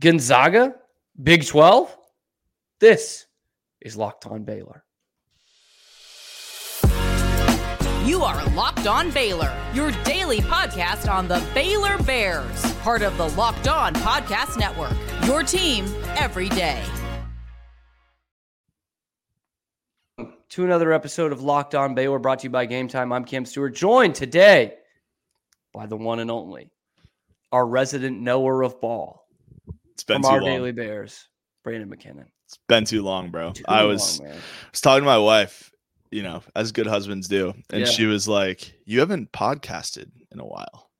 Gonzaga, Big 12. This is Locked On Baylor. You are Locked On Baylor, your daily podcast on the Baylor Bears, part of the Locked On Podcast Network. Your team every day. To another episode of Locked On Baylor brought to you by Gametime. I'm Cam Stuart, joined today by the one and only, our resident knower of ball It's been from too our long. Daily Bears, Branden MacKinnon. It's been too long, bro. Too I long, was man. was talking to my wife, you know, as good husbands do, and Yeah. she was like, "You haven't podcasted in a while,"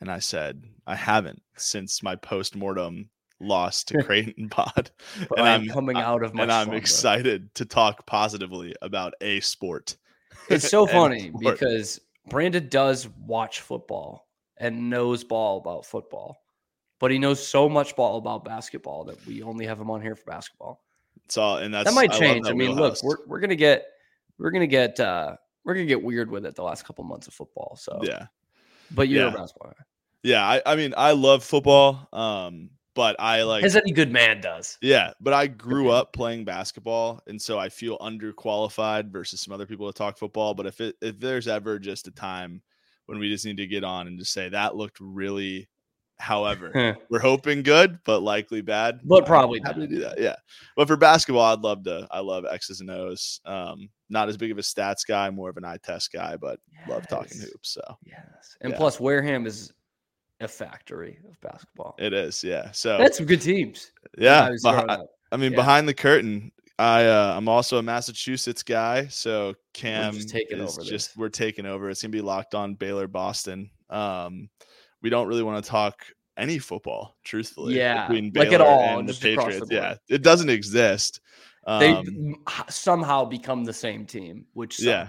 and I said, "I haven't since my post mortem loss to Creighton Pod." And I'm coming out of my and I'm slumber. excited to talk positively about a sport. It's so funny sport. because Branden does watch football and knows ball about football, but he knows so much ball about basketball that we only have him on here for basketball. it's all, and that's that might change. I, that mean, look, we're we're gonna get we're gonna get uh we're gonna get weird with it the last couple months of football. So yeah, but you're a Yeah. basketball guy. yeah. I, I mean, I love football, um, but I like as any good man does. Yeah, but I grew up playing basketball, and so I feel underqualified versus some other people that talk football. But if it if there's ever just a time when we just need to get on and just say that looked really, however, we're hoping good, but likely bad. But probably happy to do that. Yeah, but for basketball, I'd love to. I love X's and O's. Um, not as big of a stats guy, more of an eye test guy, but love talking hoops. So Yes, and Yeah. plus Wareham is a factory of basketball. it is. Yeah. So That's some good teams. yeah, I was behi- growing up. I mean, Yeah. behind the curtain, I uh, I'm also a Massachusetts guy, so Cam taking is over just this. we're taking over. It's gonna be locked on Baylor Boston. Um, we don't really want to talk any football, truthfully. Yeah, between like at all, and the across the Patriots. yeah, it doesn't exist. they Um, h- somehow become the same team, which sucks. Yeah.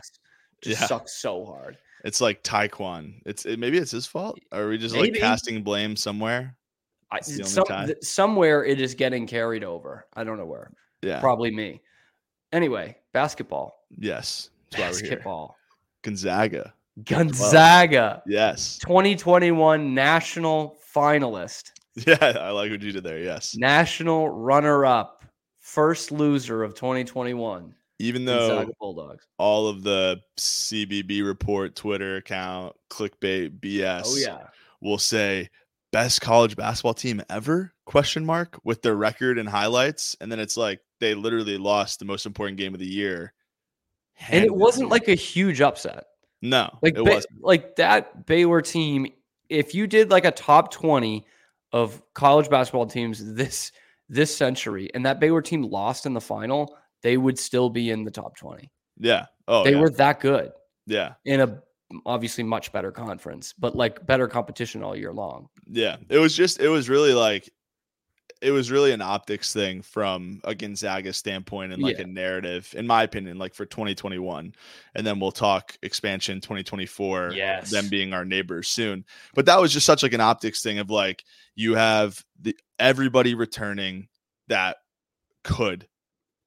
Just Yeah. sucks so hard. it's like Taekwon. It's it, maybe it's his fault. Or are we just like casting blame somewhere? I, It's the only some, th- somewhere it is getting carried over. I don't know where. Yeah. Probably me. Anyway, basketball. yes. That's why we're here. Basketball. Gonzaga. Gonzaga, Yes. 2021 national finalist, Yeah, I like what you did there. Yes. national runner-up, first loser of 2021. Even though Bulldogs. all of the CBB report Twitter account clickbait BS Oh yeah. will say best college basketball team ever question mark with their record and highlights and then it's like they literally lost the most important game of the year And it wasn't like a huge upset. No Like it Ba- like that Baylor team, if you did like a top 20 of college basketball teams this this century and that Baylor team lost in the final, they would still be in the top 20. yeah oh they yeah. were that good yeah in a obviously much better conference, but like better competition all year long. yeah it was just it was really like it was really an optics thing from a Gonzaga standpoint and like Yeah. a narrative, in my opinion, like for 2021. And then we'll talk expansion 2024, Yes. them being our neighbors soon. But that was just such like an optics thing of like you have the everybody returning that could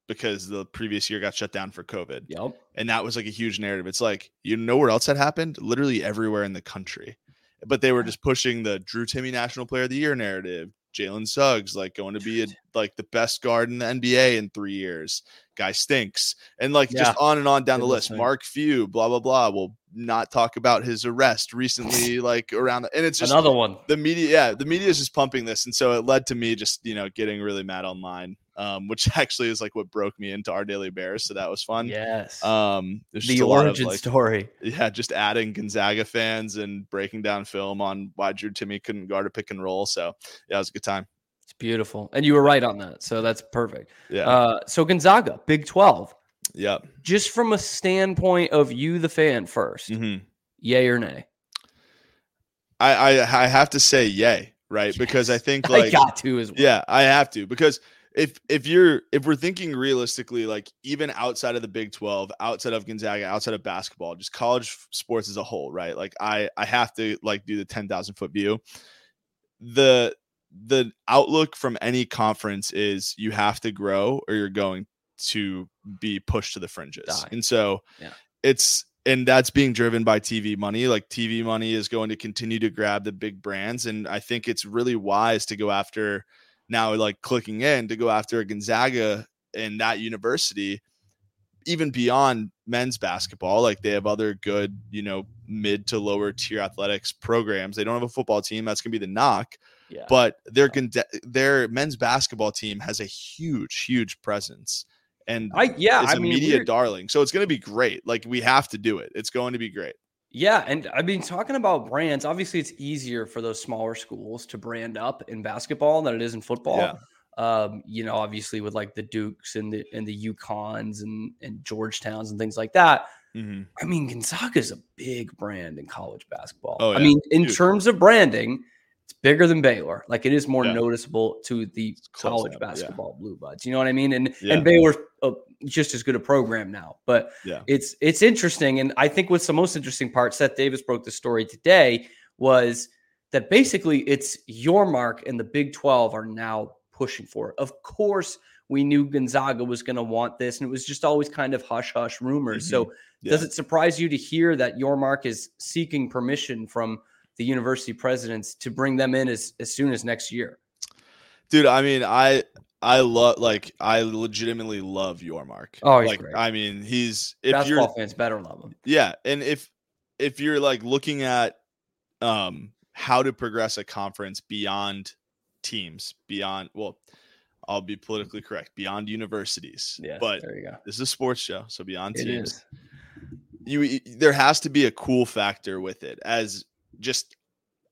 because the previous year got shut down for COVID. Yep. And that was like a huge narrative. It's like, you know where else that happened? Literally everywhere in the country. But they were just pushing the Drew Timme National Player of the Year narrative. Jalen Suggs, like going to be a, like the best guard in the NBA in three years. Guy stinks. And like Yeah. just on and on down the list. Mark Few, blah, blah, blah. We'll not talk about his arrest recently, like around and it's just Another one. the media yeah the media is just pumping this and so it led to me just you know getting really mad online um which actually is like what broke me into our daily bears so that was fun Yes. um the a lot of, origin like, story. yeah just adding gonzaga fans and breaking down film on why drew timme couldn't guard a pick and roll so yeah it was a good time It's beautiful. And you were right on that. So that's perfect. yeah Uh, so Gonzaga, Big 12. yep Just from a standpoint of you, the fan, 1st Mhm. yay or nay? I, I i have to say yay right because i Yes. think I like got to as well. Yeah, I have to because if if you're if we're thinking realistically, like even outside of the Big Twelve, outside of Gonzaga, outside of basketball, just college sports as a whole, right? Like I I have to like do the ten thousand foot view. The the outlook from any conference is you have to grow or you're going to be pushed to the fringes, Die. and so Yeah. it's and that's being driven by TV money. Like TV money is going to continue to grab the big brands, and I think it's really wise to go after now like clicking in to go after a Gonzaga and that university, even beyond men's basketball. Like they have other good, you know, mid to lower tier athletics programs. They don't have a football team. That's gonna be the knock. Yeah. But their their men's basketball team has a huge, huge presence. And I yeah, it's I a mean media darling. So it's gonna be great. Like we have to do it. It's going to be great. Yeah, and I mean, talking about brands, obviously it's easier for those smaller schools to brand up in basketball than it is in football. Yeah. Um, you know, obviously with like the Dukes and the and the UConns and and Georgetowns and things like that. I mean, Gonzaga is a big brand in college basketball. Oh, I mean, in Huge. terms of branding, it's bigger than Baylor. Like it is more Yeah. noticeable to the college up, yeah. basketball blue buds. You know what I mean? And Yeah. and Baylor's uh, just as good a program now. But Yeah. it's it's interesting, and I think what's the most interesting part. Seth Davis broke the story today was that basically it's Yormark and the Big Twelve are now pushing for it. Of course, we knew Gonzaga was going to want this, and it was just always kind of hush hush rumors. So Yeah. does it surprise you to hear that Yormark is seeking permission from the university presidents to bring them in as, as soon as next year? dude i mean i i love like i legitimately love Yormark Oh, he's like great. i mean he's if Basketball you're fans better love him. yeah and if if you're like looking at um how to progress a conference beyond teams beyond well i'll be politically correct beyond universities Yeah, but there you go. this is a sports show so beyond It teams is. you there has to be a cool factor with it as just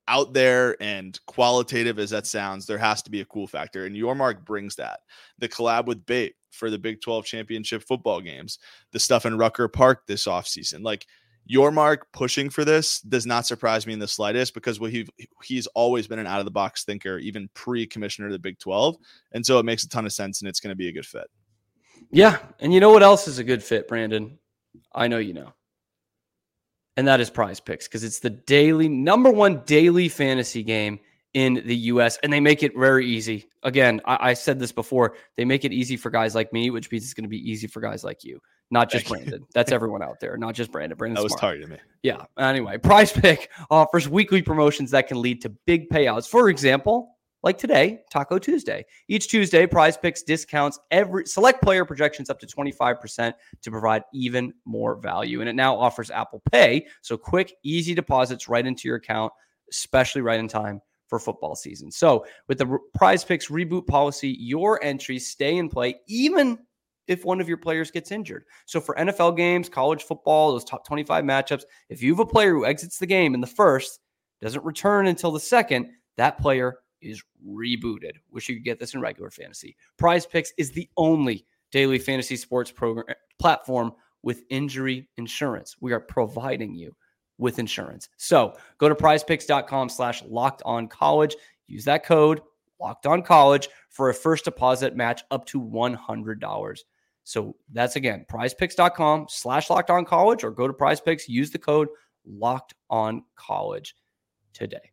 out there and qualitative as that sounds there has to be a cool factor and Yormark brings that the collab with BAPE for the big 12 championship football games the stuff in rucker park this offseason like Yormark pushing for this does not surprise me in the slightest because what he he's always been an out of the box thinker even pre commissioner of the big 12 and so it makes a ton of sense and it's going to be a good fit Yeah. And you know what else is a good fit, Branden? I know you know. And that is PrizePicks because it's the daily number one daily fantasy game in the US. And they make it very easy. Again, I, I said this before. They make it easy for guys like me, which means it's going to be easy for guys like you, not just Thank you. Branden. That's everyone out there, not just Branden. Branden that was smart. targeted me Yeah. Anyway, Prize Pick offers weekly promotions that can lead to big payouts. For example, like today, Taco Tuesday. Each Tuesday, PrizePicks discounts every select player projections up to 25% to provide even more value. And it now offers Apple Pay, so quick, easy deposits right into your account, especially right in time for football season. So, with the PrizePicks reboot policy, your entries stay in play even if one of your players gets injured. So for NFL games, college football, those top 25 matchups, if you have a player who exits the game in the first, doesn't return until the second, that player is rebooted. Wish you could get this in regular fantasy. PrizePicks is the only daily fantasy sports program platform with injury insurance. We are providing you with insurance. So go to prizepicks.com slash locked on college. Use that code locked on college for a first deposit match up to $100. So that's again, prizepicks.com slash locked on college or go to prizepicks, use the code locked on college today.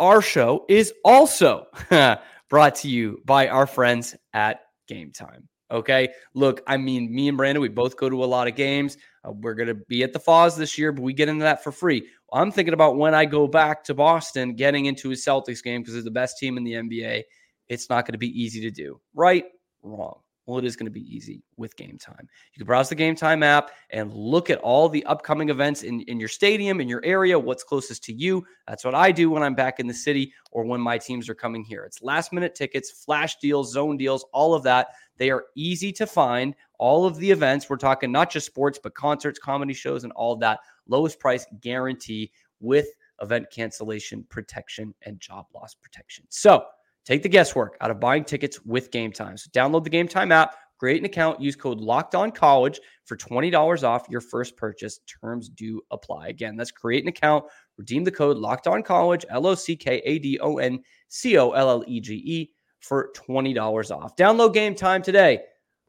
Our show is also brought to you by our friends at Gametime. Okay. Look, I mean, me and Branden, we both go to a lot of games. Uh, we're going to be at the Foz this year, but we get into that for free. I'm thinking about when I go back to Boston, getting into a Celtics game because they're the best team in the NBA. It's not going to be easy to do. Right? Wrong. Well, it is going to be easy with Gametime. You can browse the Gametime app and look at all the upcoming events in, in your stadium, in your area, what's closest to you. That's what I do when I'm back in the city or when my teams are coming here. It's last minute tickets, flash deals, zone deals, all of that. They are easy to find. All of the events, we're talking not just sports, but concerts, comedy shows, and all that. Lowest price guarantee with event cancellation protection and job loss protection. So, Take the guesswork out of buying tickets with Gametime. So download the Gametime app, create an account, use code Locked On College for twenty dollars off your first purchase. Terms do apply. Again, that's create an account, redeem the code Locked On College L O C K A D O N C O L L E G E for twenty dollars off. Download Gametime today.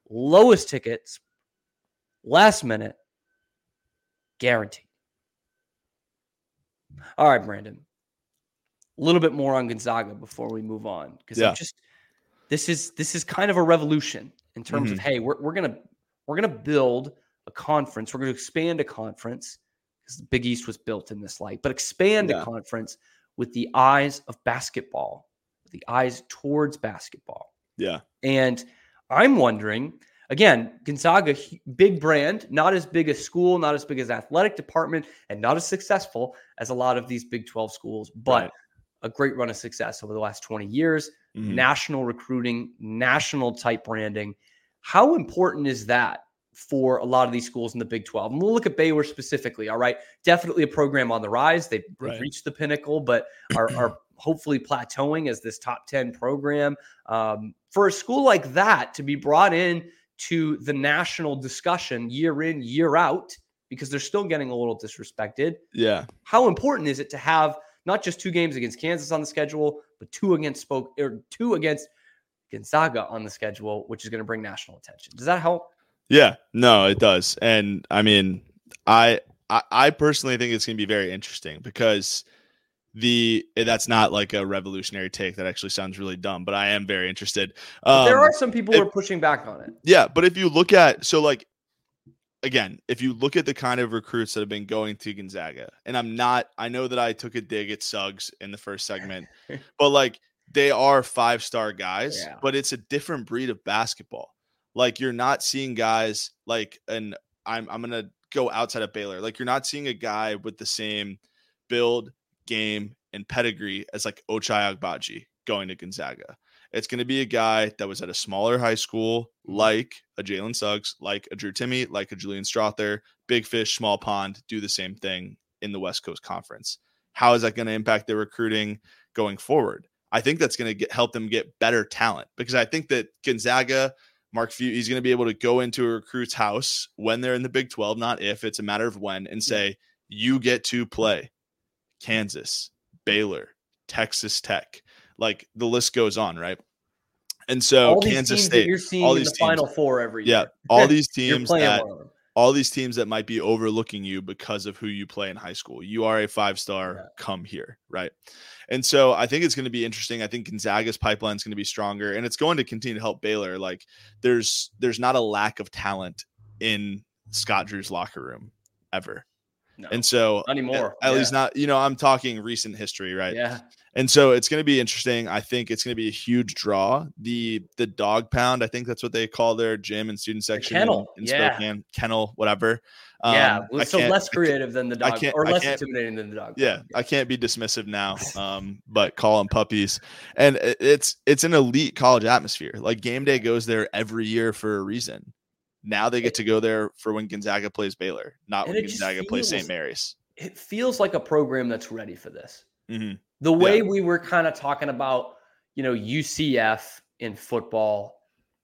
Lowest tickets, last minute, guaranteed. All right, Branden a little bit more on Gonzaga before we move on because Yeah. Just this is this is kind of a revolution in terms of Mhm. hey we're we're gonna we're gonna build a conference we're gonna expand a conference because the Big East was built in this light but expand Yeah. a conference with the eyes of basketball the eyes towards basketball. Yeah. And I'm wondering again, Gonzaga, big brand, not as big a school, not as big as athletic department, and not as successful as a lot of these Big 12 schools, but right. A great run of success over the last 20 years. Mm-hmm. National recruiting, national type branding. How important is that for a lot of these schools in the Big 12. And we'll look at Baylor specifically. All right. Definitely a program on the rise. They've, right. they've reached the pinnacle, but are, are, hopefully plateauing as this top 10 program. Um, for a school like that to be brought in to the national discussion year in, year out, because they're still getting a little disrespected. Yeah. How important is it to have not just two games against Kansas on the schedule, but two against Spoke or two against Gonzaga on the schedule, which is going to bring national attention? Does that help? Yeah, no, it does. And I mean, I I, I personally think it's going to be very interesting because the eh, that's not like a revolutionary take that actually sounds really dumb but i am very interested um, there are some people if, who are pushing back on it yeah but if you look at so like again if you look at the kind of recruits that have been going to gonzaga and i'm not i know that i took a dig at suggs in the first segment but like they are five star guys yeah. but it's a different breed of basketball like you're not seeing guys like and I'm I'm gonna go outside of Baylor. Like you're not seeing a guy with the same build, game, and pedigree as like Ochai Agbaji going to Gonzaga. It's going to be a guy that was at a smaller high school, mm-hmm. like a Jalen Suggs, like a Drew Timme, like a Julian Strawther, big fish, small pond, do the same thing in the West Coast Conference. How is that going to impact their recruiting going forward? I think that's going to get, help them get better talent because I think that Gonzaga – Mark Few, he's going to be able to go into a recruit's house when they're in the Big 12, not if, it's a matter of when, and say, you get to play Kansas, Baylor, Texas Tech. Like the list goes on, right? And so Kansas State, you're seeing all these the teams, Final Four every year. Yeah, all these teams that all these teams that might be overlooking you because of who you play in high school. You are a five star, yeah. come here, right? And so I think it's going to be interesting. I think Gonzaga's pipeline is going to be stronger, and it's going to continue to help Baylor. Like there's there's not a lack of talent in Scott Drew's locker room ever. No, and so anymore, at, at yeah. least not, you know, I'm talking recent history, right? Yeah. And so it's going to be interesting. I think it's going to be a huge draw. The the dog pound, I think that's what they call their gym and student section the kennel. in, in yeah. Spokane, kennel, whatever. Um, yeah, so less creative than the dog, or less intimidating than the dog. Yeah, pound. I can't be dismissive now, um, but call them puppies. And it's it's an elite college atmosphere. Like game day goes there every year for a reason. Now they get to go there for when Gonzaga plays Baylor, not when Gonzaga feels, plays St. Mary's. It feels like a program that's ready for this. Mm-hmm. The way yeah. we were kind of talking about, you know, UCF in football,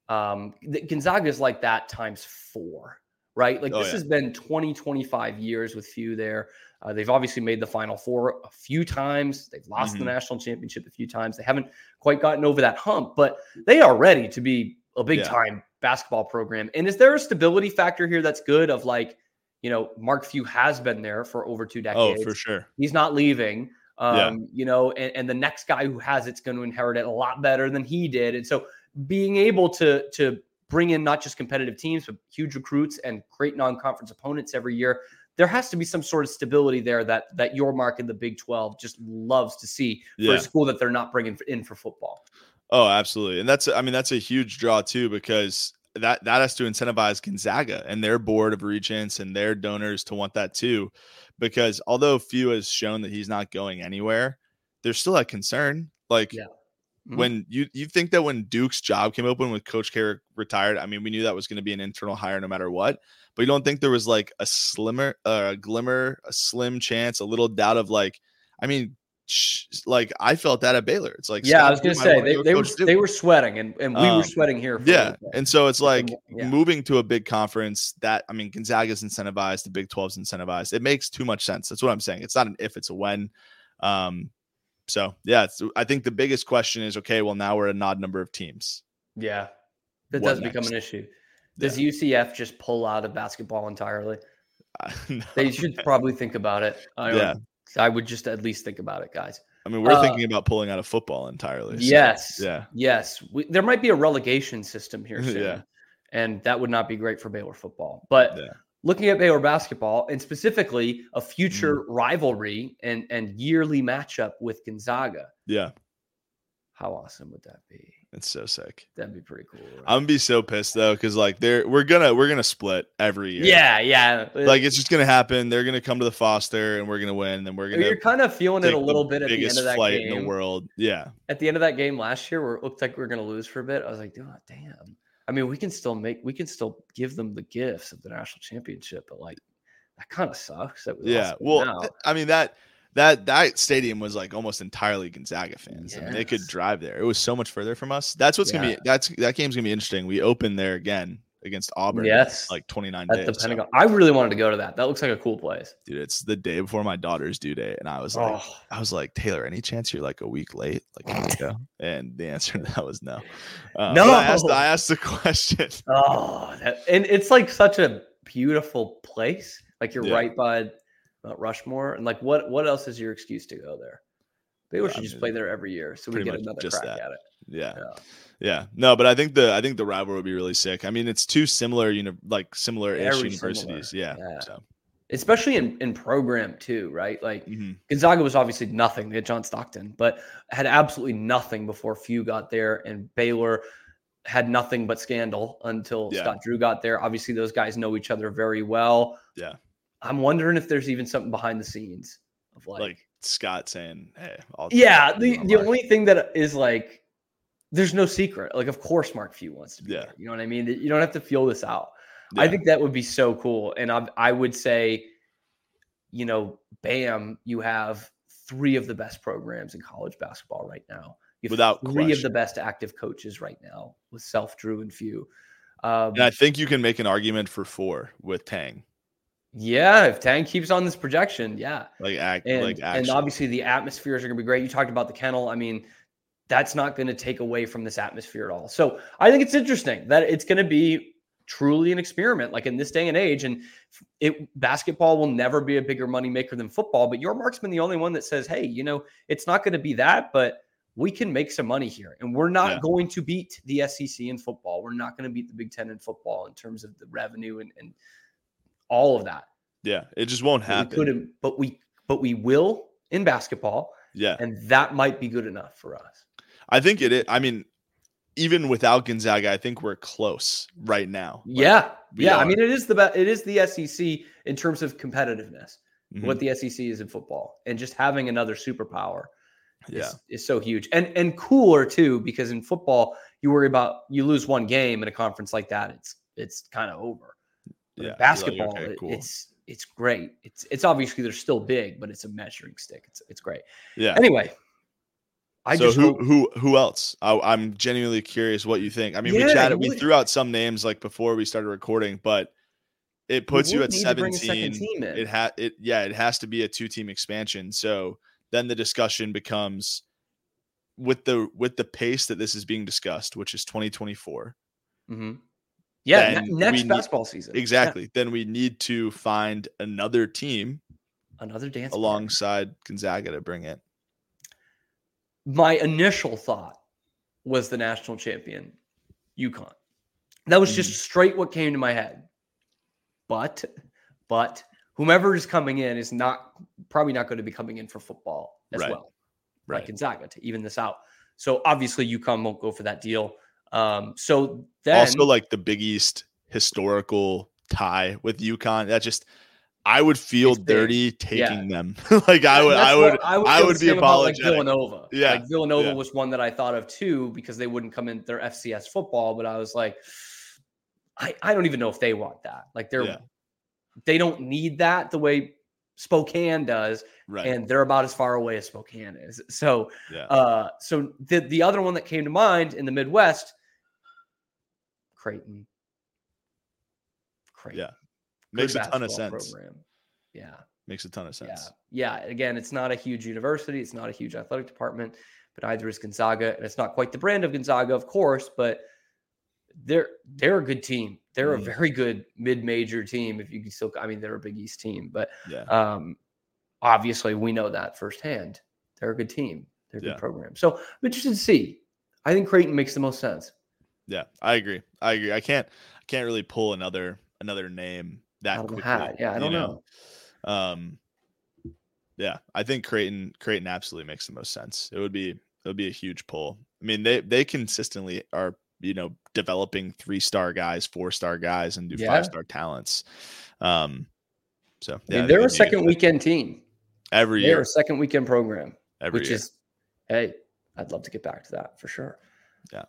um, Gonzaga is like that times four, right? Like oh, this yeah. has been 20, 25 years with few there. Uh, they've obviously made the Final Four a few times. They've lost mm-hmm. the national championship a few times. They haven't quite gotten over that hump, but they are ready to be a big yeah. time basketball program. And is there a stability factor here that's good? Of like, you know, Mark Few has been there for over two decades. Oh, for sure. He's not leaving. Um, yeah. you know, and, and the next guy who has it's going to inherit it a lot better than he did. And so being able to to bring in not just competitive teams, but huge recruits and great non-conference opponents every year, there has to be some sort of stability there that that Yormark in the Big 12 just loves to see yeah. for a school that they're not bringing in for football. Oh, absolutely. And that's I mean that's a huge draw too because that that has to incentivize Gonzaga and their board of regents and their donors to want that too because although Few has shown that he's not going anywhere, there's still that concern. Like yeah. mm-hmm. when you you think that when Duke's job came open with Coach K retired, I mean, we knew that was going to be an internal hire no matter what. But you don't think there was like a slimmer, uh, a glimmer, a slim chance, a little doubt of like, I mean, like I felt that at Baylor. It's like yeah, I was gonna say they, they were they were sweating and, and we um, were sweating here. yeah, and so it's like yeah. moving to a big conference that I mean Gonzaga's incentivized, the Big 12's incentivized. It makes too much sense. That's what I'm saying. It's not an if, it's a when. Um, so yeah, I think the biggest question is okay. Well, now we're a odd number of teams. Yeah, that what does next? become an issue. Does yeah. UCF just pull out of basketball entirely? Uh, no. They should probably think about it. I yeah. I would just at least think about it, guys. I mean, we're uh, thinking about pulling out of football entirely. So, yes. Yeah. Yes. We, there might be a relegation system here soon. yeah. And that would not be great for Baylor football. But yeah. looking at Baylor basketball and specifically a future mm. rivalry and, and yearly matchup with Gonzaga. Yeah. How awesome would that be? It's so sick. That'd be pretty cool. right? I'm gonna be so pissed though, because like they're we're gonna we're gonna split every year. yeah, yeah. Like it's just gonna happen. They're gonna come to the Foster and we're gonna win, and then we're gonna you're kind of feeling it a little bit at the end of that flight in the world. Yeah. At the end of that game last year, where it looked like we were to lose for a bit, I was like, "Oh, damn." I mean, we can still make, we can still give them the gifts of the national championship, but like that kind of sucks. That we Yeah. Well, now. I mean that that that stadium was like almost entirely Gonzaga fans. I mean, they could drive there. It was so much further from us. That's what's gonna be. That's that game's gonna be interesting. We open there again against Auburn. yes, Like 29 days. the so, Pentagon. I really wanted to go to that. That looks like a cool place. dude, it's the day before my daughter's due date, and I was like, Oh, I was like, Taylor, any chance you're like a week late? Like, go? And the answer to that was no. Uh, but I asked, No. I asked the question. oh, that, and it's like such a beautiful place. Like you're Yeah. right by Mount Rushmore, and like what what else is your excuse to go there? Baylor Yeah, should I just mean, play there every year, so we get another just crack that. at it. Yeah. Yeah. Yeah, no, but I think the I think the rival would be really sick. I mean, it's two similar, you know, like similar ish universities. similar, Yeah, yeah. So, especially in, in program too, right? Like mhm. Gonzaga was obviously nothing. They had John Stockton, but had absolutely nothing before Few got there, and Baylor had nothing but scandal until. Scott Drew got there. Obviously, those guys know each other very well. Yeah. I'm wondering if there's even something behind the scenes of like, like, Scott saying, "Hey, I'll yeah. The, the mark." only thing that is like, there's no secret. Like, of course, Mark Few wants to be Yeah. there. You know what I mean? You don't have to feel this out. I think that would be so cool. And I, I would say, you know, bam, you have three of the best programs in college basketball right now. You have Without three of the best active coaches right now with Self, Drew, and Few. Um, and I think you can make an argument for four with Tang, yeah, if Tang keeps on this projection, yeah. like act, And, like and obviously the atmospheres are going to be great. You talked about the kennel. I mean, that's not going to take away from this atmosphere at all. So I think it's interesting that it's going to be truly an experiment, like in this day and age. And it basketball will never be a bigger money maker than football. But Yormark's been the only one that says, hey, you know, it's not going to be that, but we can make some money here. And we're not Yeah. going to beat the SEC in football. We're not going to beat the Big Ten in football in terms of the revenue and, and all of that. yeah, it just won't But we happen. couldn't, but we but we will in basketball, yeah, and that might be good enough for us. I think it is. I mean, even without Gonzaga, I think we're close right now. Like, yeah, yeah. I mean, it is the best. It is the SEC in terms of competitiveness. mhm, What the SEC is in football, and just having another superpower yeah, is, is so huge, and and cooler too. Because in football, you worry about you lose one game in a conference like that, it's it's kind of over. But yeah. You're like, basketball, okay, cool. it's it's great. It's it's obviously they're still big, but it's a measuring stick. It's it's great. yeah. Anyway, I so just who hope- who who else? I, I'm genuinely curious what you think. I mean, Yeah, we chatted, we threw out some names like before we started recording, but it puts you would at need to bring a second 17. team. It had it yeah, it has to be a two team expansion. So then the discussion becomes with the with the pace that this is being discussed, which is 2024. Mhm. Yeah, then ne- we next need- basketball season. Yeah, Exactly. Then we need to find another team Another dance alongside Gonzaga to bring it. My initial thought was the national champion, UConn. That was Mm. just straight what came to my head. But, but whomever is coming in is not probably not going to be coming in for football as Right. well. Right. Like Gonzaga to even this out. So obviously UConn won't go for that deal. Um, so then also like the Big East historical tie with UConn. That just I would feel dirty Yeah. taking them. like I would That's I would I would be about, like. Villanova. Yeah, Like Villanova yeah. was one that I thought of too because they wouldn't come in their FCS football, but I was like, I, I don't even know if they want that. Like they're Yeah. they don't need that the way Spokane does, right. and they're about as far away as Spokane is. So yeah. uh so the the other one that came to mind in the Midwest, Creighton. Creighton. Yeah. Good Makes a ton of sense. Program. Yeah. Makes a ton of sense. Yeah. Yeah. Again, it's not a huge university. It's not a huge athletic department, but either is Gonzaga. And it's not quite the brand of Gonzaga, of course, but they're they're a good team. They're a Mhm. very good mid-major team. If you can still I mean, they're a big East team, but Yeah. um obviously we know that firsthand. They're a good team. They're a Yeah. good program. So I'm interested to see. I think Creighton makes the most sense. Yeah. I agree. I agree. I can't I can't really pull another another name that Out of the quickly. hat. Yeah, I don't know. Um yeah, I think Creighton Creighton absolutely makes the most sense. It would be it It'll be a huge pull. I mean, they they consistently are you know developing three star guys, four star guys, and do Yeah. five star talents. Um, so I mean, they're a second weekend team. every They're year. a second weekend program, Every which year. is, hey, I'd love to get back to that for sure. Yeah.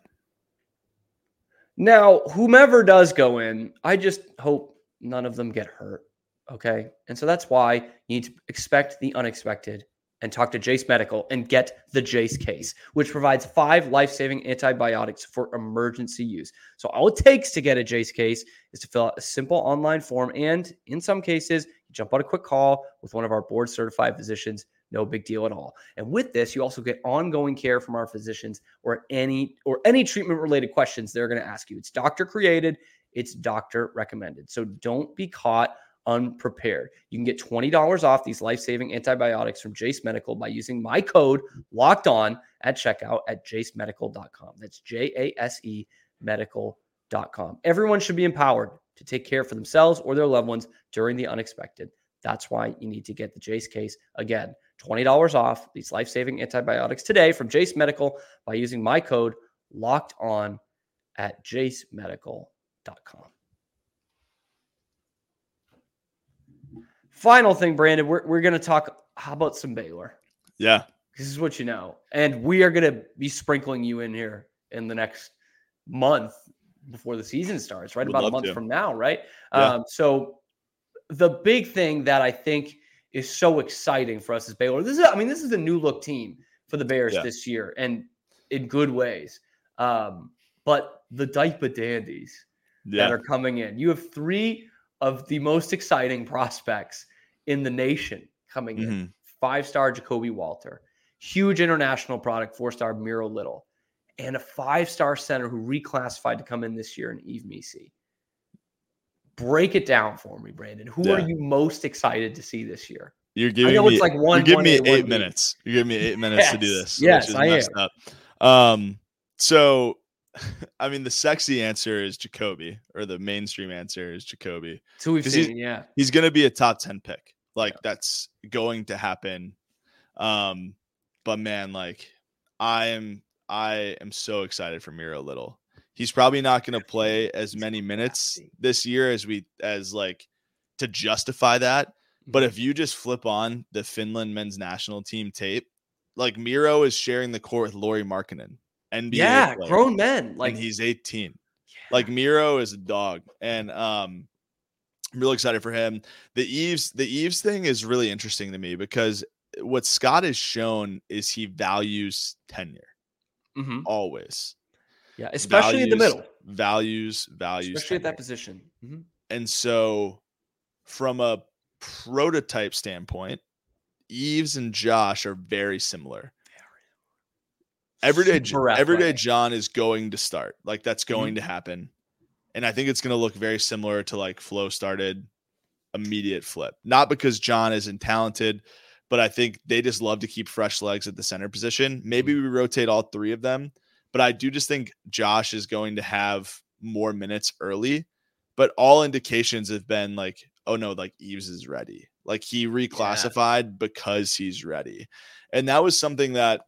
Now, whomever does go in, I just hope none of them get hurt. Okay. And so that's why you need to expect the unexpected and talk to Jase Medical and get the Jase case, which provides five life saving antibiotics for emergency use. So all it takes to get a Jase case is to fill out a simple online form. And in some cases, you jump on a quick call with one of our board certified physicians. No big deal at all. And with this, you also get ongoing care from our physicians or any or any treatment related questions they're going to ask you. It's doctor created, it's doctor recommended. So don't be caught unprepared. You can get $20 off these life-saving antibiotics from Jase Medical by using my code locked on at checkout at jasemedical.com. That's J A S E medical.com. Everyone should be empowered to take care for themselves or their loved ones during the unexpected. That's why you need to get the Jase case. Again, $20 off these life-saving antibiotics today from Jase Medical by using my code locked on at jasemedical.com. Final thing, Branden, we're, we're going to talk. How about some Baylor? yeah, This is what you know. And we are going to be sprinkling you in here in the next month before the season starts, right? Would About a month to. from now, right? Yeah. Um, so the big thing that I think is so exciting for us as Baylor, this is, I mean, this is a new look team for the Bears Yeah. this year and in good ways. Um, but the diaper dandies that are coming in, you have three of the most exciting prospects in the nation coming in Mhm. five star Ja'Kobe Walter, huge international product, four star Miro Little, and a five star center who reclassified to come in this year in Yves Missi. Break it down for me, Branden. Who are you most excited to see this year? You're giving know me it's like one- You're giving one me eight minutes. You're giving me eight minutes to do this. yes, which is I messed up. Um, so I mean, the sexy answer is Ja'Kobe, or the mainstream answer is Ja'Kobe. Who we've 'Cause he's- seen. Yeah. He's going to be a top ten pick. Like that's going to happen. Um, but man, like I am, I am so excited for Miro Little. He's probably not going to play as many minutes this year as we as like to justify that. But Mhm. if you just flip on the Finland men's national team tape, like Miro is sharing the court with Lauri Markkanen, NBA yeah, player, grown men. Like and he's 18. Like Miro is a dog, and um, I'm really excited for him. The Eves, the Eves thing is really interesting to me because what Scott has shown is he values tenure Mhm. always. yeah, especially in the middle, Values, values, especially at that position. Mhm. And so, from a prototype standpoint, Eves and Josh are very similar. Everyday, everyday. John is going to start. Like that's Mm-hmm. going to happen, and I think it's going to look very similar to like Flo started immediate flip. Not because John isn't talented, but I think they just love to keep fresh legs at the center position. Maybe Mm-hmm. we rotate all three of them, but I do just think Josh is going to have more minutes early. But all indications have been like, oh no, like Eves is ready. Like he reclassified because he's ready. And that was something that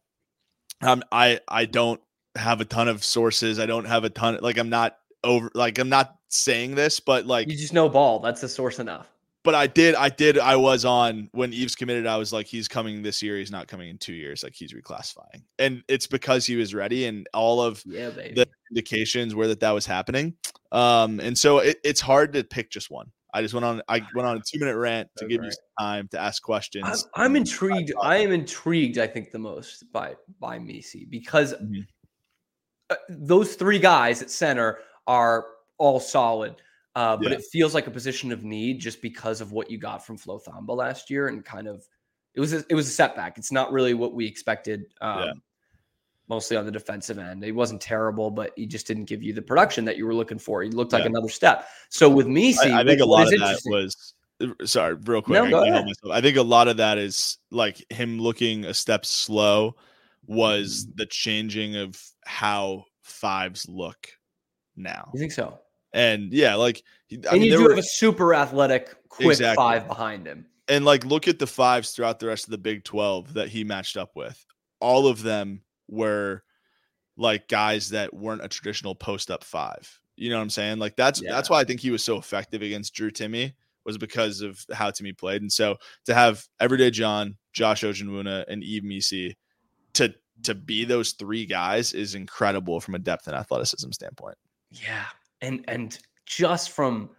um, I I don't have a ton of sources. I don't have a ton like I'm not over like I'm not saying this, but like You just know ball. That's the source enough. but I did, I did, I was on when Eves committed. I was like, he's coming this year. He's not coming in two years. Like he's reclassifying, and it's because he was ready, and all of Yeah, the indications were that that was happening. Um, and so it, it's hard to pick just one. I just went on, I went on a two minute rant to That's give you right. some time to ask questions. I'm, I'm intrigued. I am intrigued. I think the most by by Missi because Mhm. uh, those three guys at center are all solid. Uh, but Yeah. it feels like a position of need just because of what you got from Flo Thamba last year, and kind of it was a, it was a setback. It's not really what we expected. Um, Yeah. Mostly on the defensive end, he wasn't terrible, but he just didn't give you the production that you were looking for. He looked like Yeah. another step. So with Missi, I, I think a lot of that was uh, sorry, real quick. No, I, go can't help ahead. myself. I think a lot of that is like him looking a step slow was Mm. the changing of how fives look now. You think so? And yeah, like I and mean, you do were, have a super athletic, quick Exactly. five behind him. and like look at the fives throughout the rest of the Big 12 that he matched up with. All of them were like guys that weren't a traditional post up five. You know what I'm saying? Like that's that's why I think he was so effective against Drew Timme was because of how Timme played. And so to have Everyday John, Josh Ojianwuna, and Yves Missi to to be those three guys is incredible from a depth and athleticism standpoint. Yeah, and and just from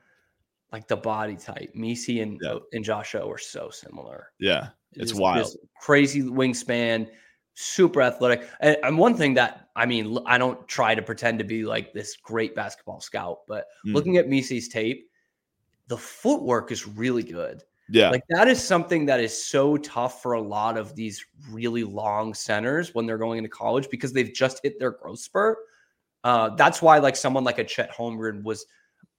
like the body type, Missi and Yeah. and Josh O are so similar. Yeah. It's Just wild. this crazy wingspan, super athletic. And, and one thing that I mean, I don't try to pretend to be like this great basketball scout, but Mm. looking at Missi's tape, the footwork is really good. Yeah. Like that is something that is so tough for a lot of these really long centers when they're going into college because they've just hit their growth spurt. Uh, that's why like someone like a Chet Holmgren was,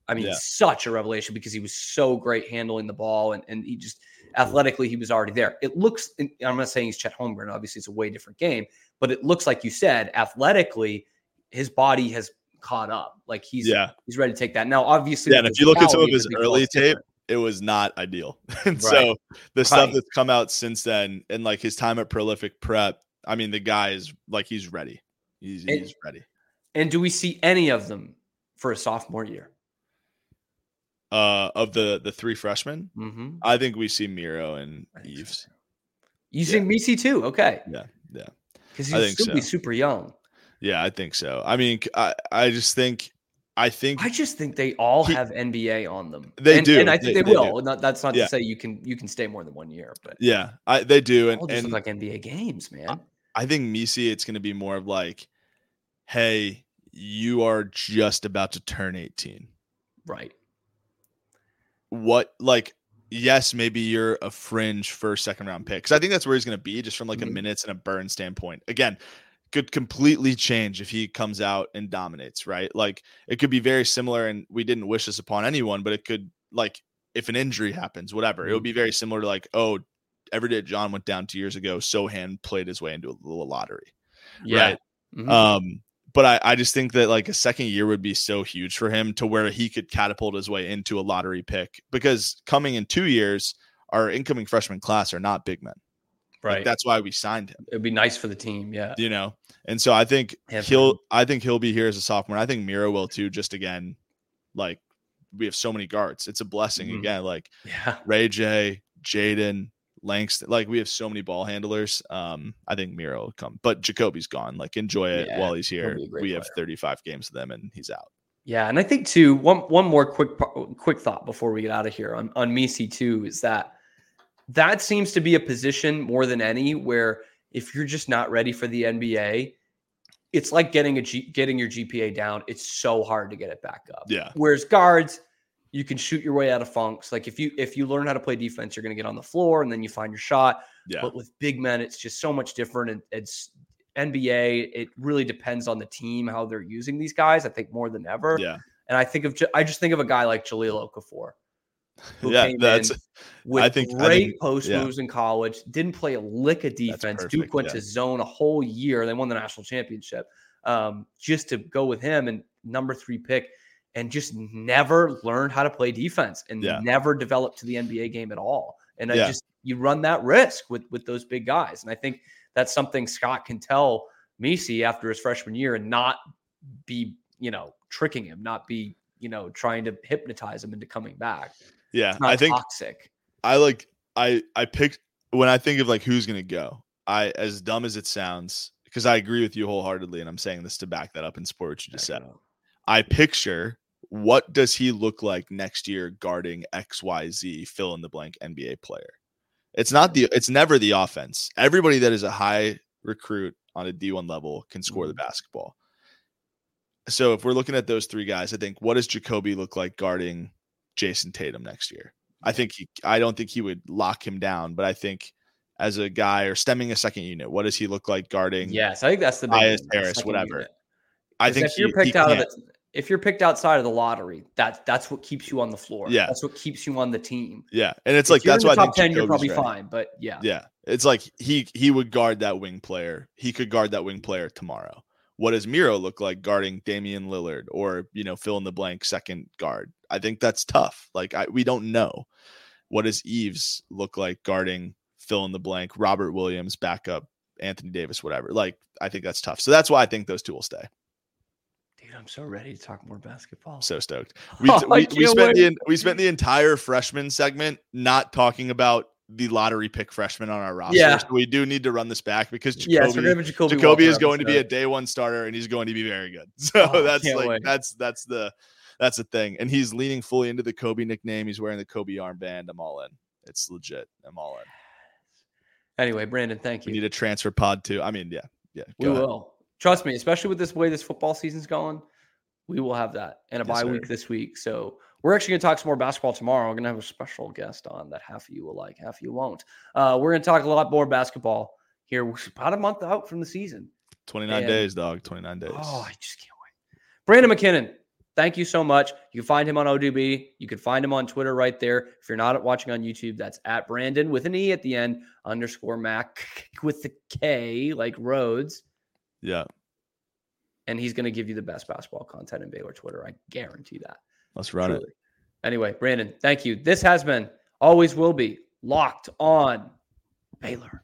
I mean, Yeah. such a revelation because he was so great handling the ball and, and he just athletically he was already there. It looks, I'm not saying he's Chet Holmgren, obviously it's a way different game, but it looks like you said athletically, his body has caught up. Like he's yeah. he's ready to take that. Now, obviously, Yeah. And if you look at some of his early tape, different. it was not ideal. and Right. so the stuff that's come out since then and like his time at prolific prep, I mean, the guy is like he's ready. He's, And- he's ready. And do we see any of them for a sophomore year? Uh of the the three freshmen, Mm-hmm. I think we see Miro and Eves. You think Missi too? Okay. Yeah, yeah. Because I he's think still be so. super young. Yeah, I think so. I mean, I I just think I think I just think they all He- have NBA on them. They and, do. and I think They- they, they will. Not, that's not Yeah. to say you can you can stay more than one year, but yeah, I they do and, all just and look like NBA games, man. I think Missi, it's going to be more of like, hey, you are just about to turn 18. right. What, like, yes, maybe you're a fringe first, second round pick. Cause I think that's where he's going to be just from like Mhm. a minutes and a burn standpoint. Again, could completely change if he comes out and dominates, right? Like, it could be very similar. And we didn't wish this upon anyone, but it could, like, if an injury happens, whatever, it would be very similar to like, oh, Everyday John went down two years ago. Sochan played his way into a little lottery. Yeah. Right. Mhm. Um, but I, I just think that like a second year would be so huge for him to where he could catapult his way into a lottery pick because coming in two years, our incoming freshman class are not big men. Like, right. that's why we signed him, It'd be nice for the team. Yeah. you know? And so I think Yeah, he'll him. I think he'll be here as a sophomore. I think Miro will too, just again, like we have so many guards. It's a blessing Mhm. again. Like Yeah. Ray J, Jaden, Langston, like we have so many ball handlers. Um, I think Miro will come, but Ja'Kobe's gone. Like enjoy it Yeah, while he's here. be a great We have 35 games of them and he's out. Yeah, and I think too one one more quick quick thought before we get out of here on on Missi too is that that seems to be a position more than any where if you're just not ready for the NBA, it's like getting a G, getting your GPA down. It's so hard to get it back up. Yeah. Whereas guards, you can shoot your way out of funks. Like if you if you learn how to play defense, you're going to get on the floor and then you find your shot. Yeah. But with big men, it's just so much different. And it's NBA. It really depends on the team how they're using these guys. I think more than ever. Yeah. And I think of I just think of a guy like Jahlil Okafor, who Yeah, came that's- in with I think- I great think- post yeah. moves in college. Didn't play a lick of defense. Duke went yeah. to zone a whole year. They won the national championship. Um, just to go with him and number three pick, and just never learned how to play defense and Yeah. never developed to the NBA game at all. And I just you run that risk with with those big guys. And I think that's something Scott can tell Missi after his freshman year and not be, you know, tricking him, not be, you know, trying to hypnotize him into coming back. Yeah. It's not I think toxic. I like I I picked when I think of like who's gonna go. I as dumb as it sounds, because I agree with you wholeheartedly, and I'm saying this to back that up and support what you just said. I picture what does he look like next year guarding XYZ fill in the blank NBA player. It's not the it's never the offense. Everybody that is a high recruit on a D1 level can score the mm-hmm. basketball. So if we're looking at those three guys, I think what does Ja'Kobe look like guarding Jayson Tatum next year? I think he I don't think he would lock him down, but I think as a guy or stemming a second unit, what does he look like guarding? Yes, I think that's the big Bias thing, the Harris, whatever. unit. I think if you're he- picked out of can't. it, if you're picked outside of the lottery, that's that's what keeps you on the floor. Yeah. that's what keeps you on the team. Yeah, and it's If like that's why top think ten. You're probably fine, but yeah, Yeah, it's like he he would guard that wing player. He could guard that wing player tomorrow. What does Miro look like guarding Damian Lillard or you know fill in the blank second guard? I think that's tough. Like I, we don't know. What does Eves look like guarding fill in the blank Robert Williams backup Anthony Davis, whatever. Like I think that's tough. So that's why I think those two will stay. Dude, I'm so ready to talk more basketball. So stoked. We, Oh, we, we spent the wait. we spent the entire freshman segment not talking about the lottery pick freshman on our roster. Yeah. So we do need to run this back because Ja'Kobe, gonna Ja'Kobe. Ja'Kobe is going to be a day one starter and he's going to be very good. So Oh, that's like wait. that's that's the that's the thing. And he's leaning fully into the Kobe nickname. He's wearing the Kobe armband. I'm all in. It's legit. I'm all in. Anyway, Branden, thank you. We need a transfer pod too. I mean, yeah, yeah. we ahead. Trust me, especially with this way this football season's going, we will have that and a Yes, bye sir. week this week. So we're actually going to talk some more basketball tomorrow. We're going to have a special guest on that half of you will like, half of you won't. Uh, we're going to talk a lot more basketball here. We're about a month out from the season. 29 And- days, dog. 29 days. Oh, I just can't wait. Branden MacKinnon, thank you so much. You can find him on ODB. You can find him on Twitter right there. If you're not watching on YouTube, that's at Branden with an E at the end, underscore Mac with the K, like Rhodes. Yeah. And he's going to give you the best basketball content in Baylor Twitter. I guarantee that. Let's run it. Anyway, Branden, thank you. This has been, always will be, locked on Baylor.